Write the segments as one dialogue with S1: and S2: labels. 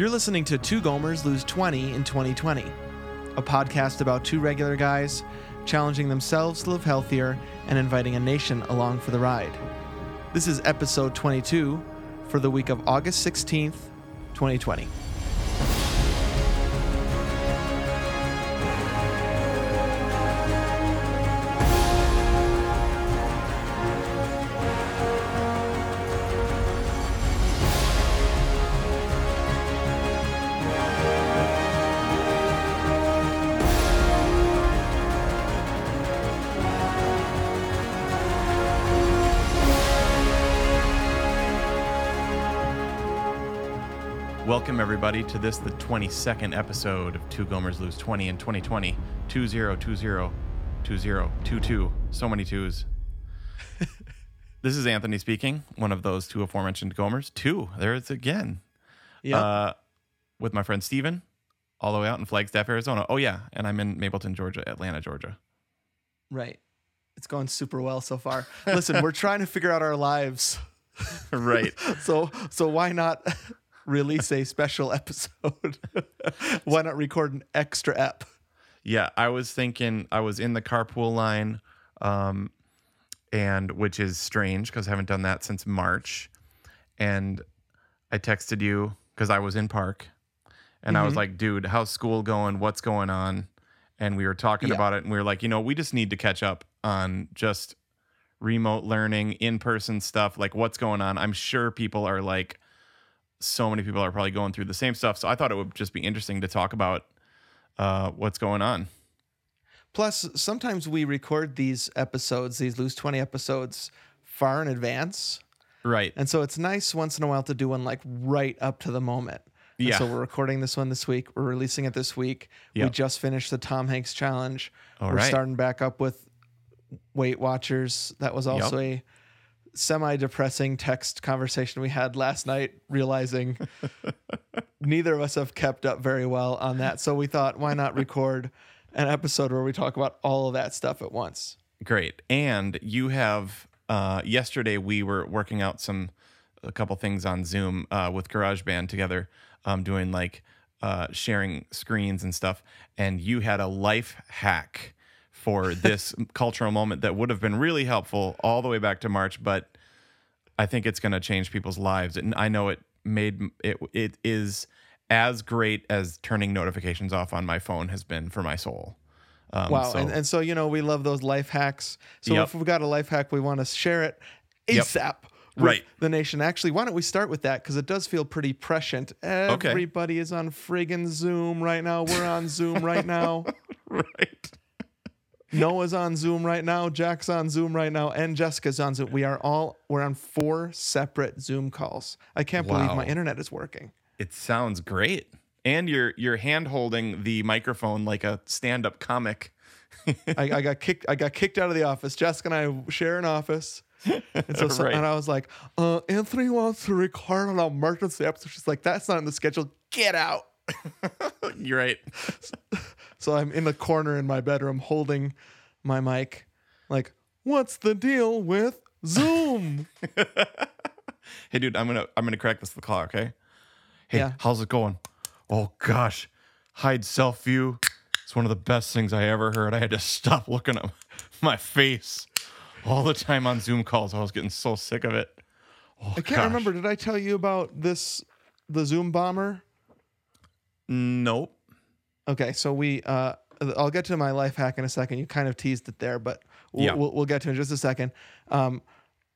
S1: You're listening to Two Gomers Lose 20 in 2020, a podcast about two regular guys challenging themselves to live healthier and inviting a nation along for the ride. This is episode 22 for the week of August 16th, 2020.
S2: Everybody, to this, the 22nd episode of Two Gomers Lose 20 in 2020. 2020 2022. So many twos. this is Anthony speaking, one of those two aforementioned Gomers. Two. There it's again.
S1: Yeah.
S2: Uh, with my friend Steven, all the way out in Flagstaff, Arizona. Oh, yeah. And I'm in Mapleton, Georgia, Atlanta, Georgia.
S1: right. It's going super well so far. Listen, we're trying to figure out our lives.
S2: right.
S1: So so why not release a special episode? why not record an extra ep?
S2: Yeah, I was thinking I was in the carpool line, um, and which is strange because I haven't done that since March. And I texted you because I was in park, and I was
S1: Mhm.
S2: like, "Dude, how's school going? What's going on?" And we were talking
S1: Yeah.
S2: about it, and we were like, "You know, we just need to catch up on just remote learning, in person stuff. Like, what's going on?" I'm sure people are like, so many people are probably going through the same stuff. So I thought it would just be interesting to talk about uh, what's going on.
S1: Plus, sometimes we record these episodes, these lose 20 episodes, far in advance.
S2: Right.
S1: And so it's nice once in a while to do one like right up to the moment. And
S2: Yeah.
S1: so we're recording this one this week. We're releasing it this week. We just finished the Tom Hanks challenge.
S2: All
S1: we're
S2: right.
S1: starting back up with Weight Watchers. That was also a semi depressing text conversation we had last night, realizing neither of us have kept up very well on that. So we thought, why not record an episode where we talk about all of that stuff at once?
S2: Great. And you have uh, yesterday we were working out some a couple things on Zoom uh, with GarageBand together, um, doing like uh, sharing screens and stuff. And you had a life hack for this cultural moment that would have been really helpful all the way back to March, but I think it's going to change people's lives. And I know it made it it is as great as turning notifications off on my phone has been for my soul. Um,
S1: Wow.
S2: so-
S1: and, and so, you know, we love those life hacks. So
S2: Yep.
S1: if we've got a life hack, we want to share it
S2: Yep.
S1: ASAP. with
S2: Right.
S1: The nation. Actually, why don't we start with that? Because it does feel pretty prescient. Everybody is on friggin' Zoom right now. We're on Zoom right now.
S2: right.
S1: Noah's on Zoom right now. Jack's on Zoom right now. And Jessica's on Zoom. We are all, we're on four separate Zoom calls. I can't believe my internet is working.
S2: It sounds great. And you're you're hand holding the microphone like a stand up comic.
S1: I, I got kicked. I got kicked out of the office. Jessica and I share an office, and so, so-
S2: Right.
S1: and I was like, uh, "Anthony wants to record an emergency episode." She's like, "That's not in the schedule. Get out."
S2: You're right.
S1: So I'm in the corner in my bedroom holding my mic, like, "What's the deal with Zoom?"
S2: Hey dude, I'm gonna I'm gonna crack this the call, okay? Hey,
S1: Yeah.
S2: how's it going? Oh gosh. Hide self view. It's one of the best things I ever heard. I had to stop looking at my face all the time on Zoom calls. I was getting so sick of it. Oh,
S1: I can't remember. Did I tell you about this? The Zoom bomber.
S2: Nope.
S1: Okay, so we uh I'll get to my life hack in a second. You kind of teased it there, but we'll,
S2: Yeah.
S1: we'll, we'll get to it in just a second. Um,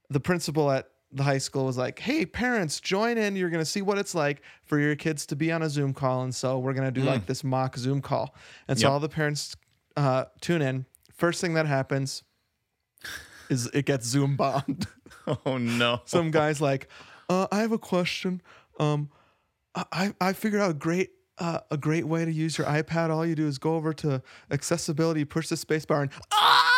S1: the principal at the high school was like, "Hey, parents, join in. You're gonna see what it's like for your kids to be on a Zoom call, and so we're gonna do like this mock Zoom call." And so
S2: Yep.
S1: all the parents uh, tune in. First thing that happens is it gets Zoom bombed.
S2: Oh no.
S1: Some guy's like, uh, "I have a question. Um, I I figured out a great." Uh, a great way to use your iPad. All you do is go over to accessibility, push the space bar, and ah!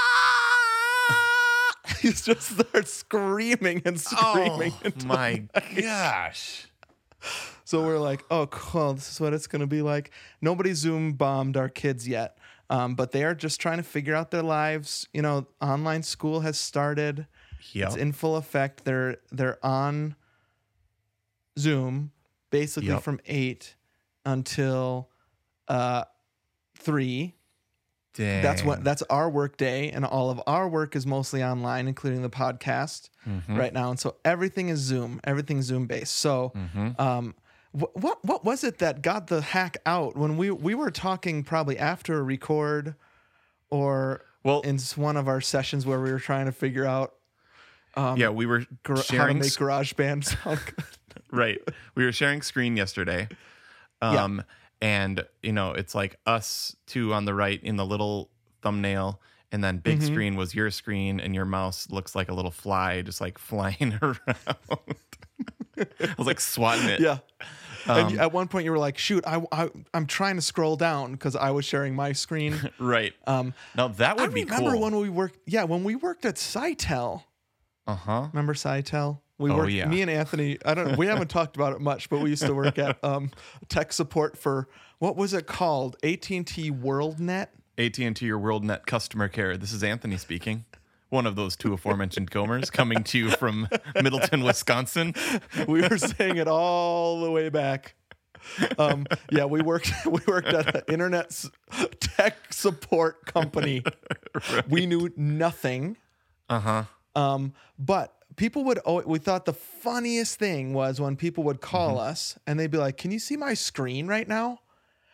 S1: he just starts screaming and screaming.
S2: Oh my gosh.
S1: So we're like, oh, cool. This is what it's going to be like. Nobody Zoom bombed our kids yet, um, but they are just trying to figure out their lives. You know, online school has started.
S2: Yep.
S1: It's in full effect. They're they're on Zoom basically
S2: Yep.
S1: from eight until uh, three.
S2: Dang.
S1: That's what that's our work day, and all of our work is mostly online, including the podcast
S2: Mhm.
S1: right now. And so everything is Zoom, everything's Zoom based. So,
S2: Mhm.
S1: um, wh- what what was it that got the hack out when we we were talking probably after a record, or
S2: Well,
S1: in one of our sessions where we were trying to figure out um,
S2: yeah, we were
S1: gar- how to make GarageBand sound good.
S2: right. We were sharing screen yesterday.
S1: Yeah.
S2: Um and you know, it's like us two on the right in the little thumbnail and then big
S1: Mhm.
S2: screen was your screen and your mouse looks like a little fly just like flying around. I was like swatting it.
S1: yeah.
S2: Um,
S1: and at one point you were like, "Shoot, I, I I'm trying to scroll down because I was sharing my screen."
S2: Right.
S1: Um,
S2: Now that would
S1: I
S2: be
S1: remember
S2: cool.
S1: when we worked. Yeah, when we worked at Cytel.
S2: uh-huh.
S1: Remember Cytel? We
S2: Oh,
S1: worked.
S2: yeah.
S1: Me and Anthony. I don't. We haven't talked about it much, but we used to work at um, tech support for what was it called? AT and T WorldNet.
S2: AT&T or WorldNet customer care. This is Anthony speaking. One of those two aforementioned Gomers coming to you from Middleton, Wisconsin.
S1: We were saying it all the way back. Um, yeah, we worked. We worked at an internet tech support company. We knew nothing.
S2: Uh-huh.
S1: Um, but people would. Oh, we thought the funniest thing was when people would call
S2: Mm-hmm.
S1: us and they'd be like, "Can you see my screen right now?"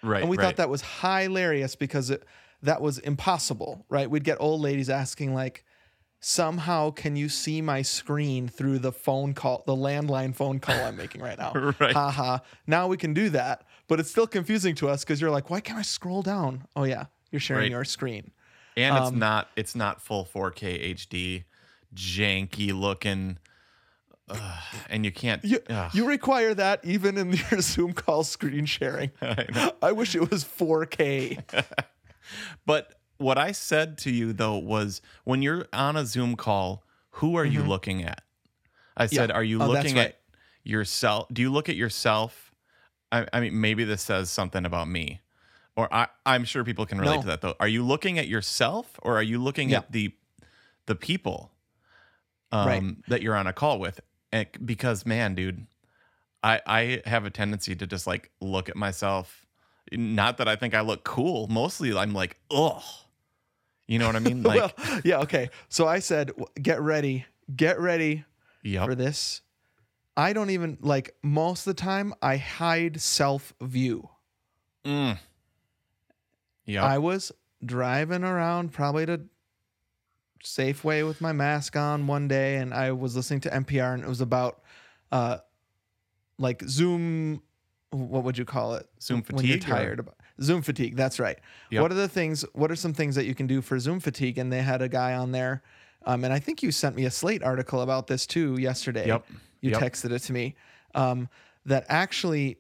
S2: Right.
S1: And we
S2: right.
S1: thought that was hilarious because it, that was impossible, right? We'd get old ladies asking like, "Somehow, can you see my screen through the phone call, the landline phone call I'm making right now?"
S2: Right.
S1: Ha ha. Now we can do that, but it's still confusing to us because you're like, "Why can't I scroll down?" Oh yeah, you're sharing
S2: Right.
S1: your screen.
S2: And it's
S1: Um,
S2: not it's not full 4K HD, janky looking, ugh, and you can't.
S1: You,
S2: ugh,
S1: you require that even in your Zoom call screen sharing.
S2: I.
S1: I wish it was 4K.
S2: But what I said to you though was when you're on a Zoom call, who are you looking at? I said,
S1: Mm-hmm. Yeah.
S2: are you
S1: Oh,
S2: looking
S1: right.
S2: at yourself? Do you look at yourself? I, I mean, maybe this says something about me, or I, I'm sure people can relate
S1: No.
S2: to that though. Are you looking at yourself, or are you looking
S1: Yeah.
S2: at the the people um,
S1: Right.
S2: that you're on a call with? And, because man, dude, I I have a tendency to just like look at myself. Not that I think I look cool. Mostly, I'm like, ugh. You know what I mean? Like,
S1: well, yeah, okay. So I said, get ready, get ready
S2: yep.
S1: for this. I don't even like most of the time I hide self view.
S2: Mm. Yep.
S1: I was driving around probably to Safeway with my mask on one day and I was listening to NPR and it was about uh like Zoom what would you call it?
S2: Zoom fatigue.
S1: when you're
S2: fatigue or-
S1: tired about Zoom fatigue. That's right.
S2: Yep.
S1: What are the things? What are some things that you can do for Zoom fatigue? And they had a guy on there, um, and I think you sent me a Slate article about this too yesterday.
S2: Yep.
S1: You
S2: Yep.
S1: texted it to me. Um, that actually,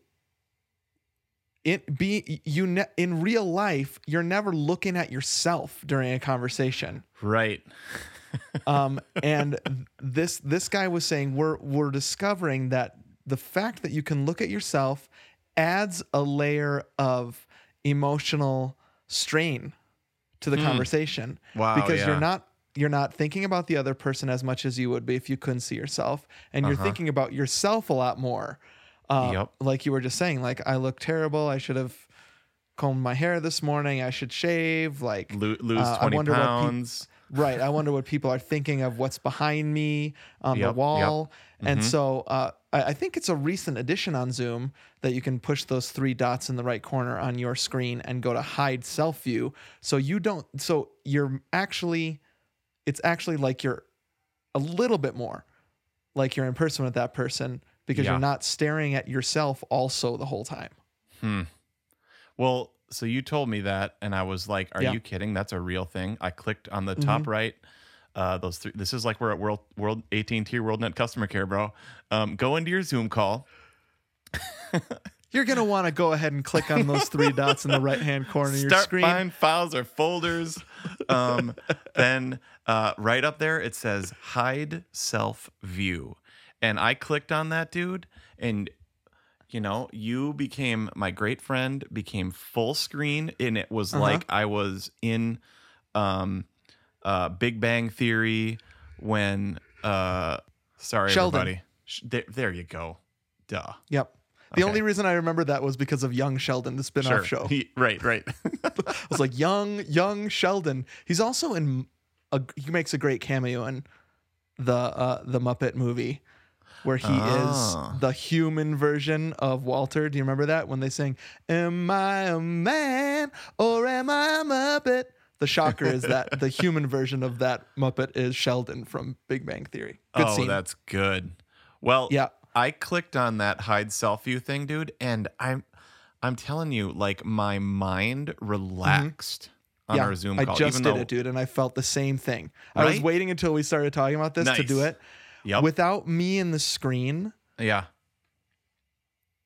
S1: it be you ne- in real life, you're never looking at yourself during a conversation.
S2: right.
S1: Um, and this this guy was saying we're we're discovering that the fact that you can look at yourself adds a layer of emotional strain to the conversation
S2: Hmm. Wow,
S1: because
S2: yeah.
S1: you're not you're not thinking about the other person as much as you would be if you couldn't see yourself and you're
S2: Uh-huh.
S1: thinking about yourself a lot more uh,
S2: Yep.
S1: like you were just saying like i look terrible i should have combed my hair this morning i should shave like
S2: Lo- lose
S1: Uh, I
S2: 20
S1: wonder what peop-
S2: pounds.
S1: Right. I wonder what people are thinking of what's behind me on
S2: Yep,
S1: the
S2: yep.
S1: wall. And
S2: Mhm.
S1: so uh, I, I think it's a recent addition on Zoom that you can push those three dots in the right corner on your screen and go to hide self view. So you don't, so you're actually, it's actually like you're a little bit more like you're in person with that person because
S2: Yeah.
S1: you're not staring at yourself also the whole time.
S2: Hmm. Well, so you told me that, and I was like, "Are
S1: Yeah.
S2: you kidding? That's a real thing." I clicked on the top right. Uh, those three. This is like we're at World World AT and T WorldNet customer care, bro. Um, go into your Zoom call.
S1: You're going to want to go ahead and click on those three dots in the right hand corner of your
S2: Start
S1: screen.
S2: find files or folders. Um, then uh, right up there it says hide self view, and I clicked on that dude, and you know you became my great friend, became full screen, and it was
S1: Uh-huh.
S2: like I was in um, uh, Big Bang Theory when uh, sorry
S1: Sheldon.
S2: everybody. There, there you go. Duh.
S1: Yep. The only reason I remember that was because of Young Sheldon, the spin-off show.
S2: He- right, right.
S1: I was like, young, young Sheldon. He's also in. A, he makes a great cameo in the uh, the Muppet movie, where he
S2: Ah.
S1: is the human version of Walter. Do you remember that when they sing "Am I a man or am I a Muppet?" The shocker is that the human version of that Muppet is Sheldon from Big Bang Theory. Good
S2: oh,
S1: scene.
S2: that's good. Well,
S1: Yeah.
S2: I clicked on that hide self view thing, dude, and I'm I'm telling you, like my mind relaxed on
S1: yeah,
S2: our Zoom call.
S1: I just
S2: even
S1: did
S2: though,
S1: it, dude, and I felt the same thing. I was waiting until we started talking about this to do it.
S2: Yep.
S1: Without me in the screen,
S2: yeah.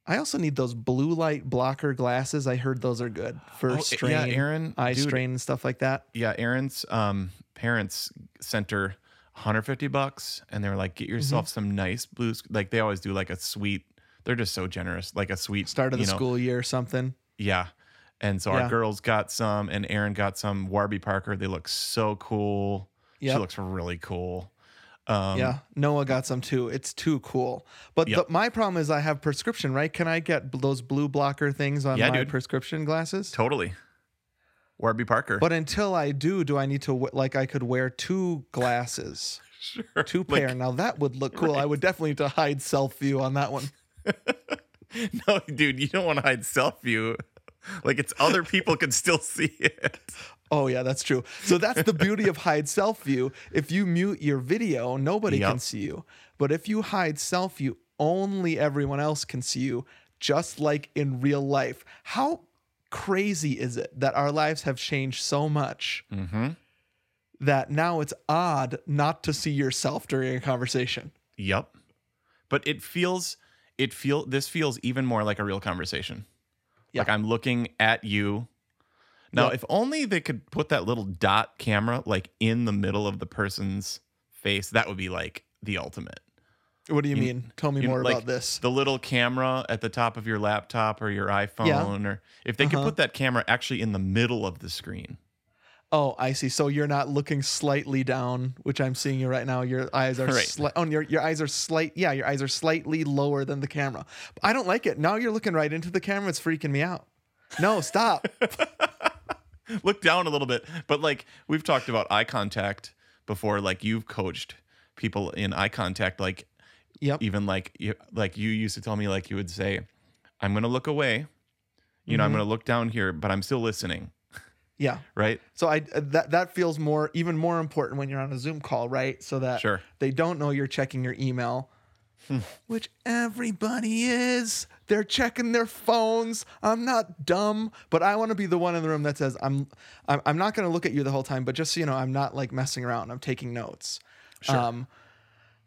S1: I also need those blue light blocker glasses. I heard those are good for
S2: Oh,
S1: strain,
S2: yeah, Aaron,
S1: eye
S2: dude.
S1: strain, and stuff like that.
S2: Yeah, Aaron's um, parents sent her 150 bucks, and they were like, "Get yourself
S1: Mm-hmm.
S2: some nice blues." Like they always do, like a sweet. They're just so generous, like a sweet
S1: Start of the
S2: know,
S1: school year or something.
S2: Yeah, and so
S1: Yeah.
S2: our girls got some, and Aaron got some Warby Parker. They look so cool. She looks really cool. Um,
S1: yeah, Noah got some too. It's too cool. But
S2: Yep.
S1: the, my problem is I have prescription, right? Can I get those blue blocker things on
S2: Yeah,
S1: my
S2: dude.
S1: prescription glasses?
S2: totally. Warby Parker.
S1: But until I do, do I need to like I could wear two glasses,
S2: sure.
S1: two
S2: Like,
S1: pair? Now that would look cool. I would definitely need to hide self view on that one.
S2: no, dude, you don't want to hide self view. Like it's other people can still see it.
S1: Oh yeah, that's true. So that's the beauty of hide self view. If you mute your video, nobody can see you. But if you hide self view, only everyone else can see you, just like in real life. How crazy is it that our lives have changed so much
S2: Mm-hmm.
S1: that now it's odd not to see yourself during a conversation?
S2: Yep. But it feels it feel this feels even more like a real conversation.
S1: Yeah.
S2: Like I'm looking at you. Now, if only they could put that little dot camera like in the middle of the person's face, that would be like the ultimate.
S1: What do you,
S2: You-
S1: mean? Tell me
S2: You
S1: more
S2: like,
S1: about this.
S2: The little camera at the top of your laptop or your iPhone or if they could
S1: Uh-huh.
S2: put that camera actually in the middle of the screen.
S1: Oh, I see. So you're not looking slightly down, which I'm seeing you right now. Your eyes are
S2: Right.
S1: slight. Oh, your your eyes are slight. Yeah, your eyes are slightly lower than the camera. I don't like it. Now you're looking right into the camera. It's freaking me out. No, stop.
S2: look down a little bit. But like we've talked about eye contact before, like you've coached people in eye contact, like
S1: yep.
S2: even like you like you used to tell me like you would say, I'm gonna look away. You know, I'm
S1: Mhm.
S2: gonna look down here, but I'm still listening.
S1: Yeah.
S2: Right?
S1: So I that that feels more even more important when you're on a Zoom call, right? So that
S2: Sure.
S1: they don't know you're checking your email, which everybody is. They're checking their phones. I'm not dumb, but I want to be the one in the room that says I'm I'm, I'm not going to look at you the whole time, but just so you know, I'm not like messing around. I'm taking notes.
S2: Sure.
S1: Um,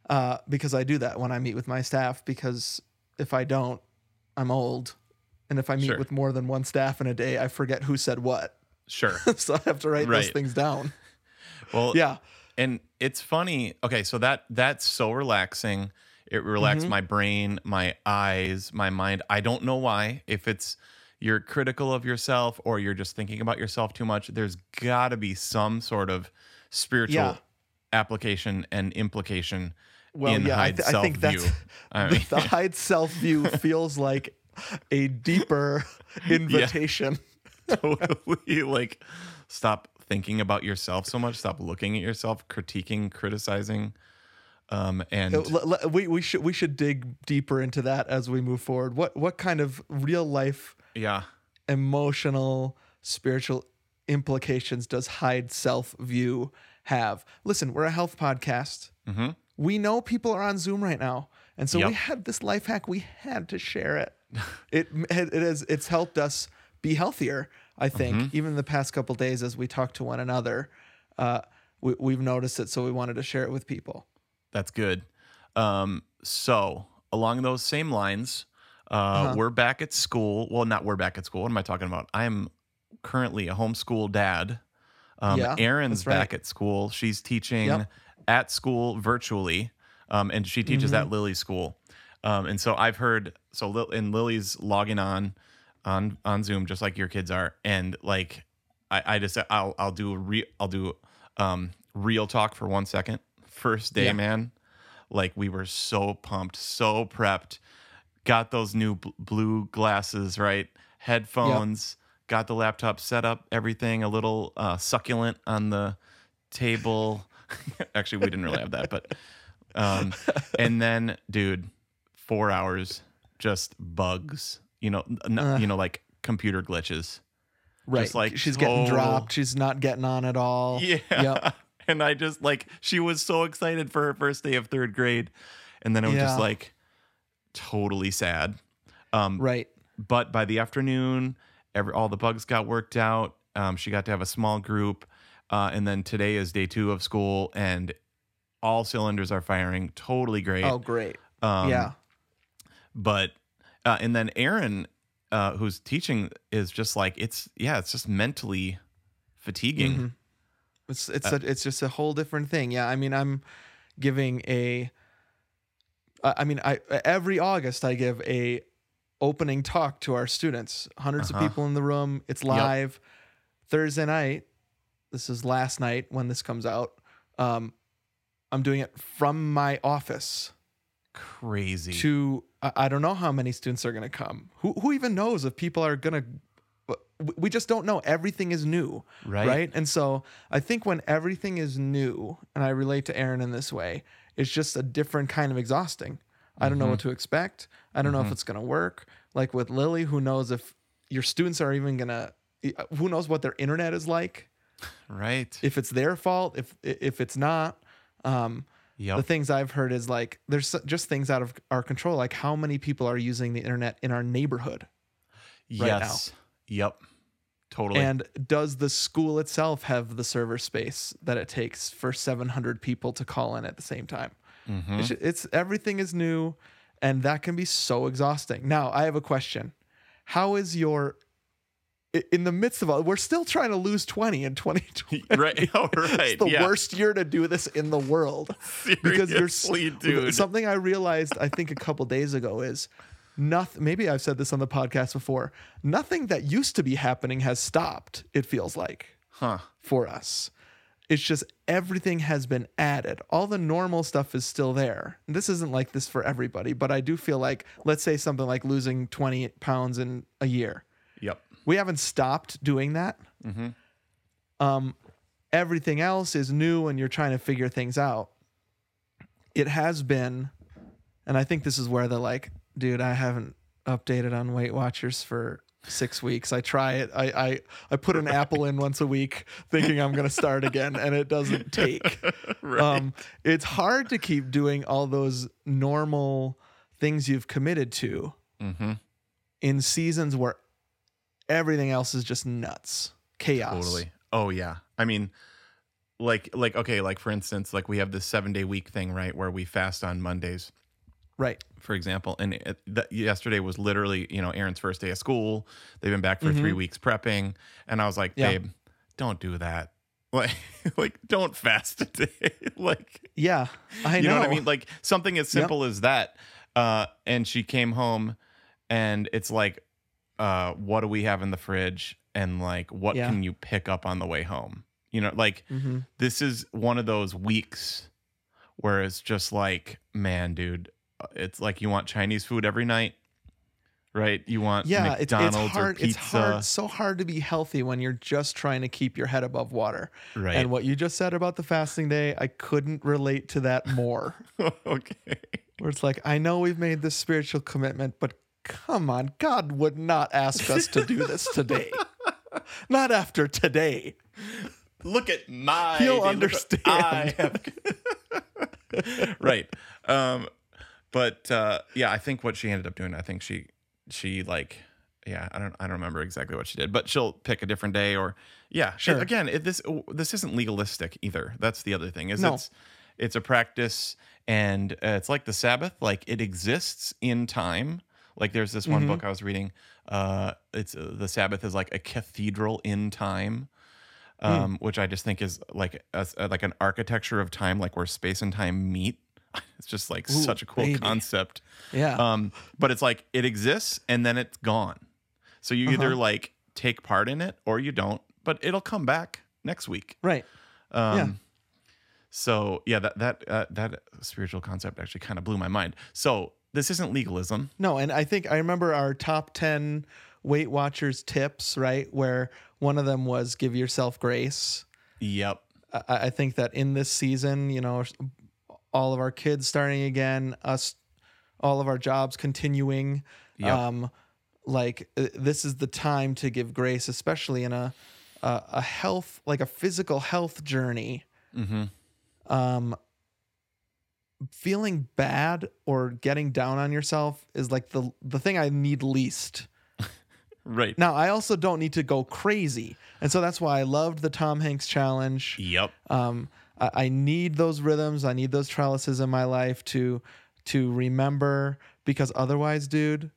S1: uh, because I do that when I meet with my staff. Because if I don't, I'm old, and if I meet
S2: Sure.
S1: with more than one staff in a day, I forget who said what.
S2: Sure.
S1: so I have to write those things down.
S2: Well,
S1: Yeah.
S2: and it's funny. Okay, so that that's so relaxing. It relaxed
S1: Mm-hmm.
S2: my brain, my eyes, my mind. I don't know why. If it's you're critical of yourself or you're just thinking about yourself too much, there's got to be some sort of spiritual
S1: Yeah.
S2: application and implication
S1: Well,
S2: in
S1: yeah, I,
S2: hide
S1: th- I
S2: self
S1: think
S2: view.
S1: that's
S2: I
S1: the,
S2: mean,
S1: the hide self view feels like a deeper invitation.
S2: totally like stop thinking about yourself so much. Stop looking at yourself, critiquing, criticizing, um, and
S1: Uh, we we should we should dig deeper into that as we move forward. What what kind of real life
S2: yeah,
S1: emotional spiritual implications does hide self view have? Listen, we're a health podcast.
S2: Mhm.
S1: We know people are on Zoom right now, and so we had this life hack. We had to share it. it it has it's helped us be healthier. I think
S2: Mm-hmm.
S1: even the past couple days as we talk to one another, uh, we, we've noticed it. So we wanted to share it with people.
S2: That's good. Um, so along those same lines, uh,
S1: Uh-huh.
S2: we're back at school. Well, not we're back at school. What am I talking about? I'm currently a homeschool dad. Um,
S1: Yeah,
S2: Erin's
S1: right.
S2: back at school. She's teaching
S1: Yep.
S2: at school virtually, um, and she teaches
S1: Mm-hmm.
S2: at Lily's school. Um, and so I've heard so Lil- and Lily's logging on on on Zoom just like your kids are, and like I, I just I'll I'll do a re, I'll do um real talk for one second. First day,
S1: Yeah.
S2: man, like we were so pumped, so prepped. got those new bl- blue glasses, right? Headphones, got the laptop set up, everything, a little uh, succulent on the table. Actually, we didn't really have that, but um, and then, dude, four hours, just bugs. You know, n-
S1: Uh.
S2: you know, like computer glitches.
S1: Right.
S2: like,
S1: she's getting
S2: total-
S1: dropped. She's not getting on at all.
S2: Yeah.
S1: Yep.
S2: And I just like she was so excited for her first day of third grade, and then it was
S1: Yeah.
S2: just like totally sad. Um,
S1: Right.
S2: but by the afternoon, every all the bugs got worked out. Um, she got to have a small group, uh, and then today is day two of school, and all cylinders are firing. Totally great.
S1: Oh, great.
S2: Um,
S1: yeah.
S2: But uh, and then Aaron, uh, who's teaching, is just like it's yeah, it's just mentally fatiguing.
S1: Mhm. It's it's
S2: Uh,
S1: a, it's just a whole different thing. Yeah, I mean, I'm giving a. I mean, I every August I give a opening talk to our students. 100s
S2: Uh-huh.
S1: of people in the room. It's live. Thursday night. This is last night when this comes out. Um, I'm doing it from my office
S2: Crazy.
S1: to I, I don't know how many students are going to come. Who who even knows if people are going to we just don't know. Everything is new
S2: right.
S1: right? And so I think when everything is new, and I relate to Aaron in this way, it's just a different kind of exhausting. I don't know what mm-hmm. to expect. I don't know if mm-hmm. it's going to work. Like with Lily, who knows if your students are even going to, uh, who knows what their internet is like,
S2: Right.
S1: if it's their fault, if if it's not. Um,
S2: Yep.
S1: The things I've heard is like there's just things out of our control, like how many people are using the internet in our neighborhood. right
S2: yes. Yep. Totally.
S1: And does the school itself have the server space that it takes for 700 people to call in at the same time?
S2: Mhm.
S1: It's, it's everything is new, and that can be so exhausting. Now, I have a question: How is your in the midst of all? We're still trying to lose 20 in 2020.
S2: right. Oh, right.
S1: It's the
S2: yeah.
S1: worst year to do this in the world because you're
S2: dude.
S1: Something I realized, I think, a couple days ago is nothing. Maybe I've said this on the podcast before. Nothing that used to be happening has stopped. It feels like
S2: huh.
S1: for us. It's just everything has been added. All the normal stuff is still there. And this isn't like this for everybody, but I do feel like, let's say something like losing 20 pounds in a year.
S2: Yep.
S1: We haven't stopped doing that.
S2: Mm-hmm.
S1: Um, everything else is new and you're trying to figure things out. It has been, and I think this is where the like, dude, I haven't updated on Weight Watchers for six weeks. I try it. I I, I put an apple in once a week, thinking I'm gonna start again, and it doesn't take.
S2: Right.
S1: Um, it's hard to keep doing all those normal things you've committed to
S2: mm-hmm.
S1: in seasons where everything else is just nuts, chaos.
S2: Totally. Oh yeah. I mean, like like okay, like for instance, like we have this seven day week thing, right, where we fast on Mondays,
S1: Right.
S2: for example. And it, yesterday was literally, you know, Aaron's first day of school. They've been back for three weeks prepping, and I was like,
S1: Mm-hmm. Yeah.
S2: babe, don't do that. Like, like don't fast today. like,
S1: Yeah, I
S2: you
S1: know.
S2: know. what I mean? Like something as simple as that. Uh, and she came home, and it's like, uh, what do we have in the fridge? And like, what
S1: Yeah.
S2: can you pick up on the way home? You know, like
S1: Mhm.
S2: this is one of those weeks where it's just like, man, dude, it's like you want Chinese food every night, right? You want
S1: Yeah, it's,
S2: McDonald's
S1: it's hard.
S2: or pizza,
S1: It's hard. So hard to be healthy when you're just trying to keep your head above water.
S2: right?
S1: And what you just said about the fasting day, I couldn't relate to that more.
S2: okay,
S1: Where it's like, I know we've made this spiritual commitment, but come on, God would not ask us to do this today. not after today.
S2: look at my. What
S1: understand.
S2: I have- right. Um, but uh, yeah, I think what she ended up doing, I think she she like yeah, I don't I don't remember exactly what she did, but she'll pick a different day or yeah,
S1: Sure.
S2: Again, it, this this isn't legalistic either. That's the other thing. Is
S1: No.
S2: it's it's a practice and uh, it's like the Sabbath, like it exists in time. Like there's this
S1: Mm-hmm.
S2: one book I was reading. Uh, it's uh, the Sabbath is like a cathedral in time
S1: Hmm.
S2: um, which I just think is like a, like an architecture of time, like where space and time meet. It's just like
S1: Ooh,
S2: such a cool
S1: baby.
S2: concept.
S1: Yeah.
S2: Um, but it's like it exists and then it's gone. So you either
S1: Uh-huh.
S2: like take part in it or you don't, but it'll come back next week.
S1: right.
S2: Um,
S1: Yeah.
S2: So yeah, that that uh, that spiritual concept actually kind of blew my mind. So this isn't legalism.
S1: No, and I think I remember our top 10 Weight Watchers tips, right? Where one of them was give yourself grace.
S2: Yep.
S1: I, I think that in this season, you know, all of our kids starting again, us, all of our jobs continuing.
S2: Yep.
S1: Um, like uh, this is the time to give grace, especially in a a, a health, like a physical health journey.
S2: Mm-hmm.
S1: Um, feeling bad or getting down on yourself is like the the thing I need least.
S2: Right.
S1: Now, I also don't need to go crazy. And so that's why I loved the Tom Hanks challenge.
S2: Yep.
S1: Um, I, I need those rhythms. I need those trellises in my life to to remember because otherwise, dude,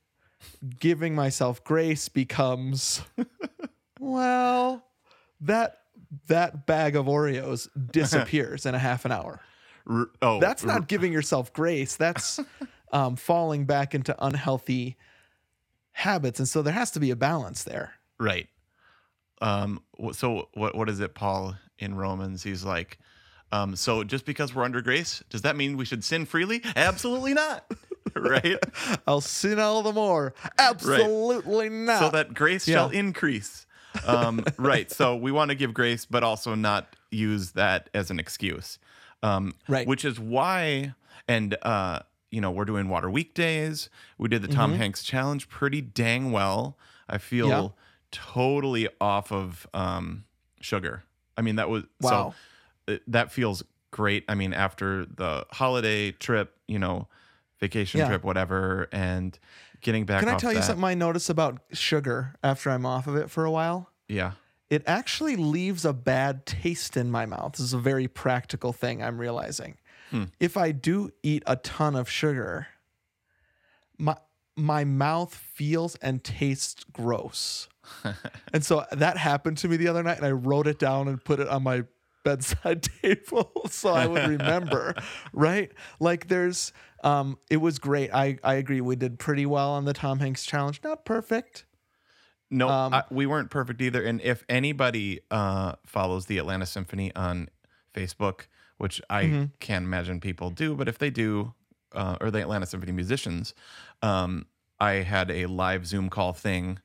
S1: giving myself grace becomes well, that that bag of Oreos disappears in a half an hour.
S2: R- oh,
S1: That's not giving yourself grace. That's um, falling back into unhealthy habits. And so there has to be a balance there.
S2: right. Um. So what? What is it, Paul in Romans? He's like, um. So just because we're under grace, does that mean we should sin freely? Absolutely not. right.
S1: I'll sin all the more. Absolutely not.
S2: so that grace
S1: Yeah.
S2: shall increase. Um, right. So we want to give grace, but also not use that as an excuse. Um,
S1: Right.
S2: Which is why, and uh, you know, we're doing water weekdays. We did the Tom
S1: Mm-hmm.
S2: Hanks challenge pretty dang well. I feel
S1: Yeah.
S2: totally off of um, sugar. I mean, that was
S1: Wow.
S2: so. That feels great. I mean, after the holiday trip, you know, vacation
S1: Yeah.
S2: trip, whatever, and getting back.
S1: Can I tell you something I notice about sugar after I'm off of it for a while?
S2: Yeah.
S1: It actually leaves a bad taste in my mouth. This is a very practical thing I'm realizing.
S2: Hmm.
S1: If I do eat a ton of sugar, my my mouth feels and tastes gross. and so that happened to me the other night and I wrote it down and put it on my bedside table so I would remember, right? Like there's um it was great. I I agree we did pretty well on the Tom Hanks challenge. Not perfect.
S2: No,
S1: Um,
S2: I, we weren't perfect either. And if anybody uh, follows the Atlanta Symphony on Facebook, which I
S1: Mm-hmm.
S2: can't imagine people do, but if they do, uh, or the Atlanta Symphony musicians, um, I had a live Zoom call thing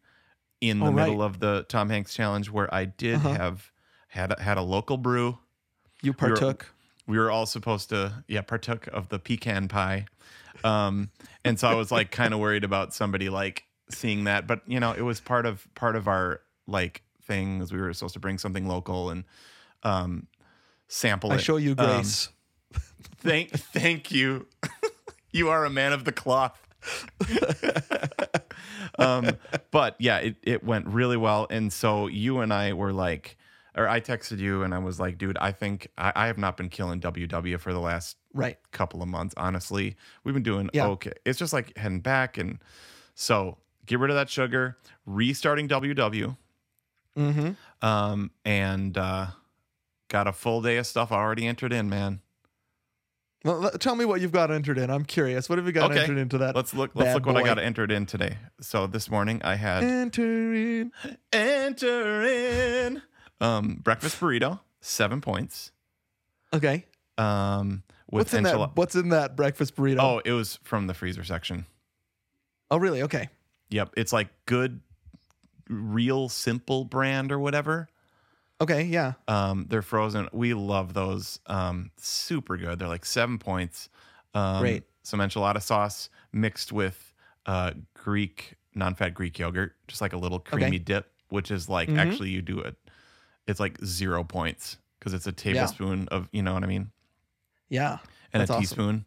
S2: in the
S1: Oh,
S2: middle
S1: right.
S2: of the Tom Hanks challenge where I did
S1: Uh-huh.
S2: have had a, had a local brew.
S1: You
S2: We were-
S1: partook.
S2: We were all supposed to, yeah, partook of the pecan pie. Um, and so I was like kind of worried about somebody like seeing that, but you know, it was part of part of our like things. We were supposed to bring something local and um, sample
S1: I
S2: it.
S1: show you
S2: Um,
S1: grace.
S2: thank, thank you. you are a man of the cloth. um, but yeah, it, it went really well. And so you and I were like, or I texted you and I was like, dude, I think I, I have not been killing WW for the last
S1: right.
S2: couple of months. Honestly, we've been doing
S1: Yeah.
S2: okay. It's just like heading back, and so get rid of that sugar, restarting WW,
S1: Mm-hmm.
S2: um, and uh, got a full day of stuff already entered in. Man,
S1: Well, tell me what you've got entered in. I'm curious. What have you got
S2: Okay.
S1: entered into that?
S2: let's look. Let's look what I got entered in today. So this morning I had
S1: Enter in.
S2: enter in um, breakfast burrito, seven points.
S1: Okay.
S2: Um, with
S1: What's in that? What's in that breakfast burrito?
S2: Oh, it was from the freezer section.
S1: Oh, really? Okay.
S2: Yep, it's like good, real simple brand or whatever.
S1: Okay. Yeah.
S2: Um, they're frozen. We love those. Um, super good. They're like seven points. Um,
S1: Great.
S2: Some enchilada sauce mixed with uh, Greek non-fat Greek yogurt, just like a little creamy dip, which is like
S1: Mhm.
S2: actually you do it. It's like zero points because it's a tablespoon of you know what I mean,
S1: Yeah.
S2: and a
S1: awesome.
S2: teaspoon.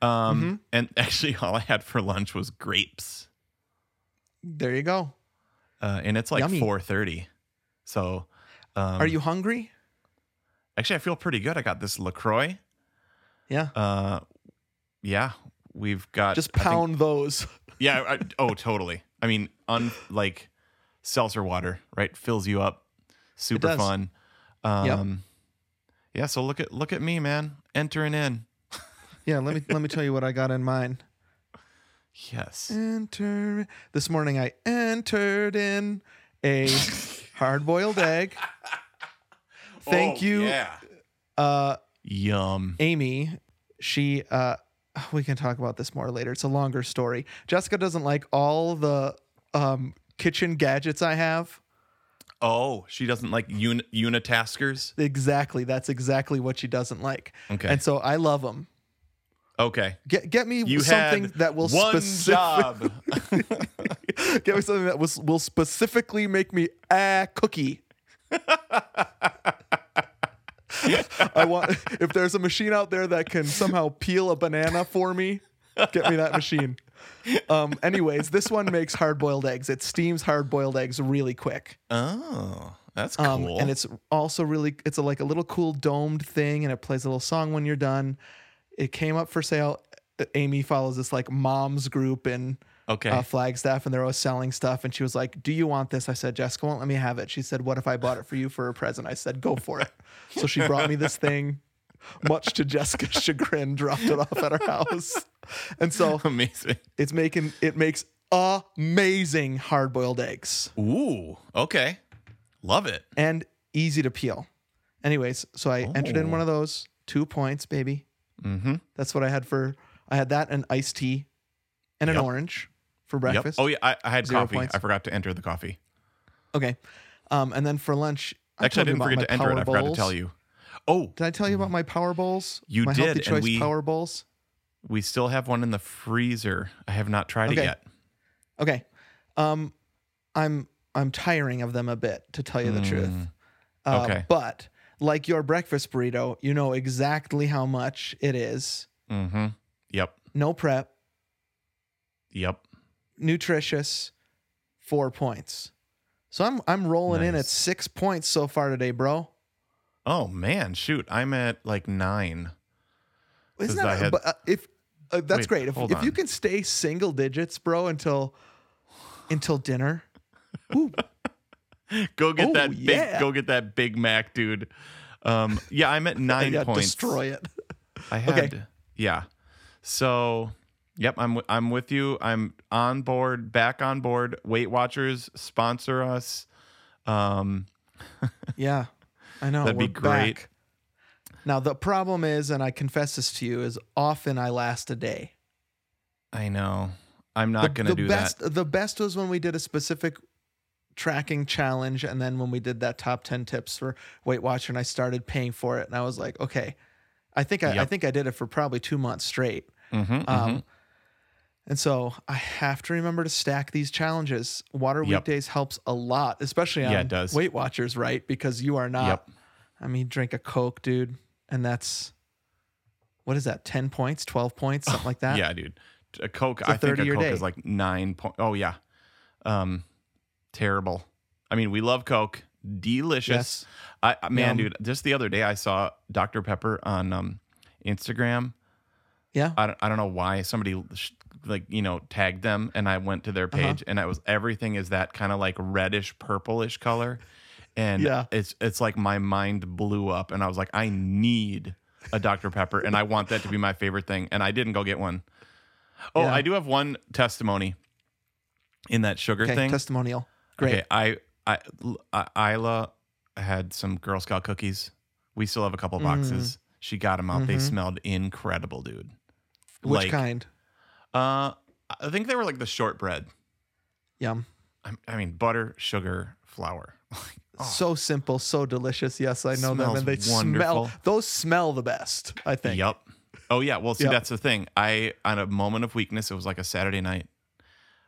S2: Um,
S1: Mhm.
S2: and actually, all I had for lunch was grapes,
S1: There you go.
S2: uh, and it's like four thirty. So, um,
S1: Are you hungry?
S2: Actually, I feel pretty good. I got this LaCroix.
S1: Yeah.
S2: Uh, yeah, we've got
S1: Just
S2: I think-
S1: pound those.
S2: yeah. I, oh, totally. I mean, un like seltzer water, right? Fills you up. Super fun. Um, yeah. So look at look at me, man, entering in.
S1: Yeah. Let me let me tell you what I got in mine.
S2: Yes.
S1: Enter. This morning I entered in a hard-boiled egg. Thank
S2: Oh,
S1: you,
S2: Yeah.
S1: uh,
S2: Yum.
S1: Amy. She uh, we can talk about this more later. It's a longer story. Jessica doesn't like all the um, kitchen gadgets I have.
S2: Oh, she doesn't like uni- unitaskers.
S1: Exactly. That's exactly what she doesn't like.
S2: Okay.
S1: And so I love them.
S2: Okay.
S1: Get get me
S2: You
S1: something that will
S2: one
S1: specific-
S2: job.
S1: get me something that was will specifically make me a cookie. I want if there's a machine out there that can somehow peel a banana for me, get me that machine. Um, anyways, this one makes hard boiled eggs. It steams hard boiled eggs really quick.
S2: oh, that's
S1: Um,
S2: cool.
S1: and it's also really it's a, like a little cool domed thing, and it plays a little song when you're done. It came up for sale. Amy follows this like moms group in
S2: okay.
S1: uh, Flagstaff, and they're always selling stuff. And she was like, "Do you want this?" I said, "Jessica won't let me have it." She said, "What if I bought it for you for a present?" I said, "Go for it." so she brought me this thing. Much to Jessica's chagrin, dropped it off at her house, and so
S2: Amazing.
S1: it's making it makes amazing hard boiled eggs
S2: Ooh. Okay. Love it.
S1: and easy to peel. Anyways, so I entered in
S2: Oh.
S1: one of those two points, baby.
S2: Mm-hmm.
S1: That's what I had for. I had that and iced tea, and an
S2: Yep.
S1: orange for
S2: Yep.
S1: breakfast.
S2: Oh yeah, I, I had
S1: Zero
S2: coffee.
S1: points.
S2: I forgot to enter the coffee.
S1: Okay, um, and then for lunch, I
S2: Actually, I didn't forget to enter it. I forgot to tell you. Oh,
S1: Did I tell you about my power bowls?
S2: You
S1: my
S2: did,
S1: healthy choice
S2: we-
S1: power bowls.
S2: we still have one in the freezer. I have not tried
S1: Okay.
S2: it yet.
S1: Okay, um, I'm I'm tiring of them a bit, to tell you the truth.
S2: Mm,
S1: Uh,
S2: okay.
S1: but like your breakfast burrito, you know exactly how much it is.
S2: Mm-hmm. Yep.
S1: No prep,
S2: Yep.
S1: nutritious, four points. So I'm I'm rolling in at six points so far today, bro.
S2: Oh man, shoot! I'm at like nine.
S1: Isn't that
S2: had-
S1: but, uh, if uh, that's
S2: Wait,
S1: great if, if you can stay single digits, bro, until until dinner. Ooh,
S2: Go get
S1: Oh,
S2: that big.
S1: yeah.
S2: Go get that Big Mac, dude. Um, yeah, I'm at nine
S1: yeah,
S2: points.
S1: destroy it.
S2: I had, yeah. So, yep, I'm I'm with you. I'm on board, back on board. Weight Watchers sponsor us. Um,
S1: Yeah, I know.
S2: That'd be
S1: we're
S2: great.
S1: back. Now the problem is, and I confess this to you, is often I last a day.
S2: I know. I'm not gonna
S1: the
S2: do
S1: best,
S2: that.
S1: The best was when we did a specific tracking challenge, and then when we did that top ten tips for Weight Watcher, and I started paying for it, and I was like, okay, I think I, I think I did it for probably two months straight.
S2: Mhm,
S1: Um,
S2: mhm.
S1: And so I have to remember to stack these challenges. Water
S2: Yep.
S1: weekdays helps a lot, especially on
S2: Yeah.
S1: Weight Watchers, right? Because you are not.
S2: Yep.
S1: I mean, drink a Coke, dude, and that's what is that? Ten points, twelve points, something like that.
S2: Yeah, dude. A Coke.
S1: a
S2: I think a Coke
S1: day.
S2: is like nine point. Oh yeah. Um, terrible. I mean, we love Coke. Delicious.
S1: Yes.
S2: I man,
S1: Yum.
S2: dude. Just the other day, I saw Dr Pepper on um, Instagram.
S1: Yeah.
S2: I don't, I don't know why somebody like you know tagged them and I went to their
S1: Uh-huh.
S2: page and I was everything is that kind of like reddish purplish color and
S1: Yeah.
S2: it's it's like my mind blew up and I was like I need a Dr Pepper and I want that to be my favorite thing and I didn't go get one. Oh,
S1: Yeah.
S2: I do have one testimony in that sugar
S1: Okay.
S2: thing.
S1: Testimonial. Great.
S2: Okay, I I I- Isla had some Girl Scout cookies. We still have a couple boxes. She got them out. They
S1: Mhm.
S2: smelled incredible, dude.
S1: Which
S2: like,
S1: kind?
S2: Uh, I think they were like the shortbread.
S1: Yum.
S2: I, I mean, butter, sugar, flour. Oh,
S1: So simple, so delicious. Yes, I know them, and they
S2: wonderful.
S1: smell. Those smell the best. I think.
S2: yep. Oh yeah. Well, see,
S1: Yep.
S2: that's the thing. I on a moment of weakness, it was like a Saturday night.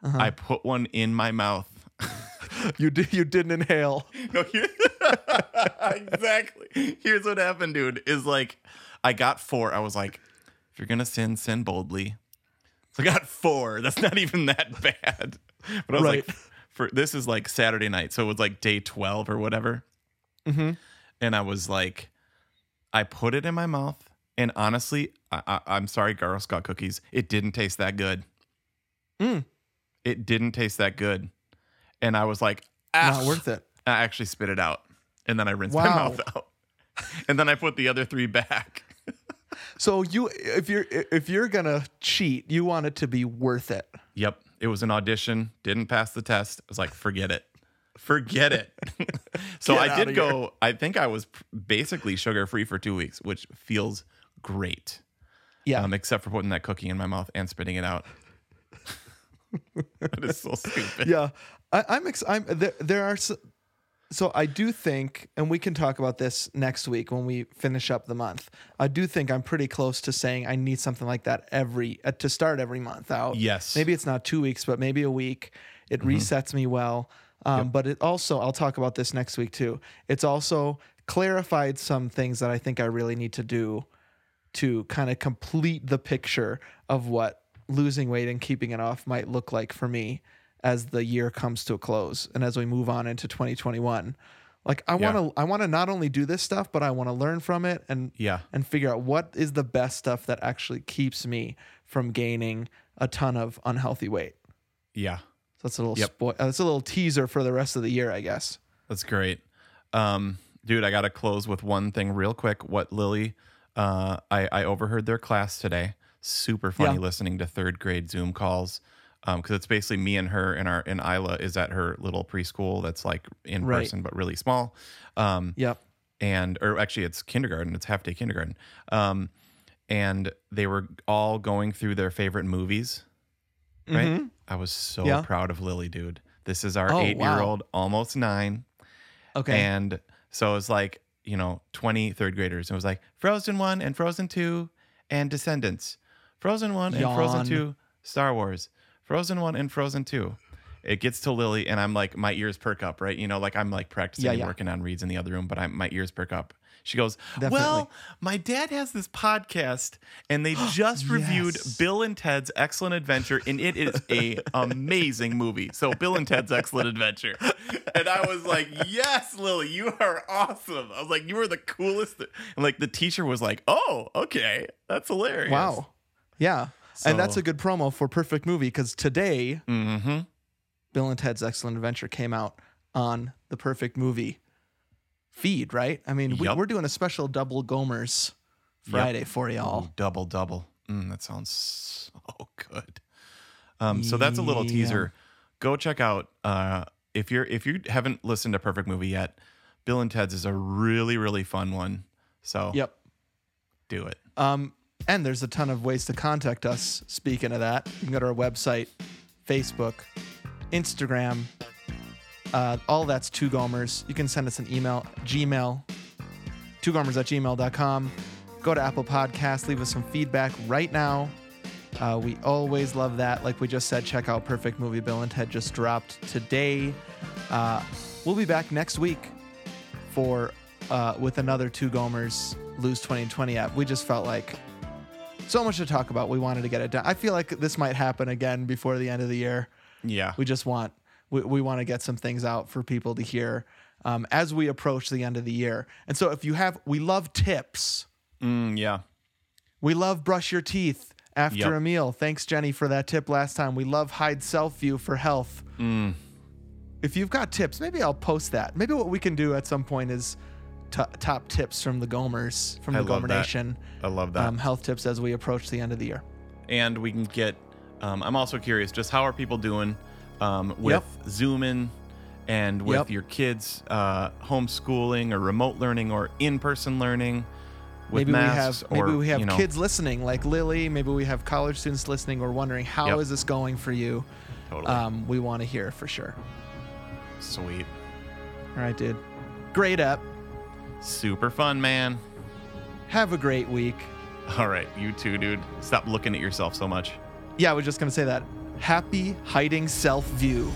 S1: Uh-huh.
S2: I put one in my mouth.
S1: You did. You didn't inhale.
S2: No, here, exactly. Here's what happened, dude. Is like I got four. I was like, if you're gonna sin, sin boldly. So I got four. That's not even that bad. But I was
S1: Right.
S2: like, for this is like Saturday night, so it was like day twelve or whatever.
S1: Mm-hmm.
S2: And I was like, I put it in my mouth, and honestly, I, I, I'm sorry, Girl Scout cookies. It didn't taste that good.
S1: Mm.
S2: It didn't taste that good, and I was like,
S1: Not
S2: "Ah."
S1: worth it.
S2: I actually spit it out, and then I rinsed my mouth out, and then I put the other three back.
S1: So you, if you're if you're gonna cheat, you want it to be worth it.
S2: Yep, it was an audition. Didn't pass the test. I was like, forget it, forget it. so
S1: Get
S2: I did go. I think I was basically sugar free for two weeks, which feels great.
S1: Yeah.
S2: Um, except for putting that cookie in my mouth and spitting it out. that is so stupid.
S1: yeah, I, I'm. Ex- I'm. There, there are. So I do think, and we can talk about this next week when we finish up the month. I do think I'm pretty close to saying I need something like that every uh, to start every month out.
S2: Yes.
S1: Maybe it's not two weeks, but maybe a week. It resets me well. Um, But it also, I'll talk about this next week too. It's also clarified some things that I think I really need to do to kind of complete the picture of what losing weight and keeping it off might look like for me as the year comes to a close and as we move on into 2021 like i want to i want to not only do this stuff but i want to learn from it and
S2: Yeah.
S1: and figure out what is the best stuff that actually keeps me from gaining a ton of unhealthy weight
S2: Yeah.
S1: so that's a little
S2: Yep.
S1: spo- uh, that's a little teaser for the rest of the year i guess
S2: That's great. Um, dude, I got to close with one thing real quick. What Lily, uh, I, I overheard their class today. Super funny
S1: Yeah.
S2: listening to third grade Zoom calls. Um, cause it's basically me and her and our, and Isla is at her little preschool that's like in
S1: Right.
S2: person, but really small. Um,
S1: yep.
S2: and or actually it's kindergarten. It's half day kindergarten. Um and they were all going through their favorite movies right?
S1: Mhm.
S2: i was so
S1: Yeah.
S2: proud of lily dude. This is our
S1: Oh,
S2: eight year old almost nine.
S1: Okay.
S2: And so it was like you know 20 third graders. It was like frozen 1 and frozen 2 and descendants. Frozen 1 and frozen 2 star wars frozen 1 and frozen 2 it gets to lily and i'm like my ears perk up right? You know like i'm like practicing
S1: Yeah,
S2: and
S1: yeah.
S2: working on reads in the other room but I'm, my ears perk up. She goes
S1: Definitely.
S2: well my dad has this podcast and they just reviewed
S1: Yes.
S2: bill and ted's excellent adventure and it is a amazing movie. So bill and ted's excellent adventure. And i was like yes lily you are awesome. I was like you are the coolest and like the teacher was like oh okay. That's hilarious.
S1: Wow. Yeah and that's a good promo for perfect movie because today
S2: mm-hmm
S1: Bill and Ted's Excellent Adventure came out on the Perfect Movie feed, right? I mean, we, we're doing a special double Gomers Friday for y'all.
S2: Ooh, double double. Mm, that sounds so good. Um, so that's a little
S1: Yeah.
S2: teaser. Go check out uh, if you're if you haven't listened to Perfect Movie yet. Bill and Ted's is a really really fun one. So
S1: Yep.
S2: do it.
S1: Um, and there's a ton of ways to contact us. Speaking of that, you can go to our website, Facebook, Instagram. Uh, all that's two gomers. You can send us an email, Gmail, two gomers at gmail.com. Go to Apple Podcasts, leave us some feedback right now. Uh, we always love that. Like we just said, check out Perfect Movie Bill and Ted just dropped today. Uh, we'll be back next week for uh, with another two Gomers lose 2020 app. We just felt like so much to talk about. We wanted to get it done. I feel like this might happen again before the end of the year.
S2: Yeah.
S1: We just want we, we want to get some things out for people to hear um, as we approach the end of the year. And so if you have, we love tips.
S2: Mm, yeah.
S1: We love brush your teeth after
S2: Yep.
S1: a meal. Thanks, Jenny, for that tip last time. We love hide self view for health.
S2: Mm,
S1: If you've got tips, maybe I'll post that. Maybe what we can do at some point is to top tips from the Gomers, from
S2: I
S1: the Gomer
S2: that.
S1: Nation,
S2: I love that.
S1: um, health tips as we approach the end of the year.
S2: and we can get. Um, I'm also curious, just how are people doing um, with
S1: Yep.
S2: Zooming and with
S1: Yep.
S2: your kids uh, homeschooling or remote learning or in-person learning? With
S1: maybe we have maybe we have
S2: you know,
S1: kids listening like Lily. Maybe we have college students listening or wondering how is
S2: Yep.
S1: this going for you.
S2: Totally.
S1: Um, we want to hear for sure.
S2: Sweet.
S1: All right, dude. Great app.
S2: Super fun, man.
S1: Have a great week.
S2: All right, you too, dude. Stop looking at yourself so much.
S1: Yeah, I was just gonna say that. Happy hiding self view.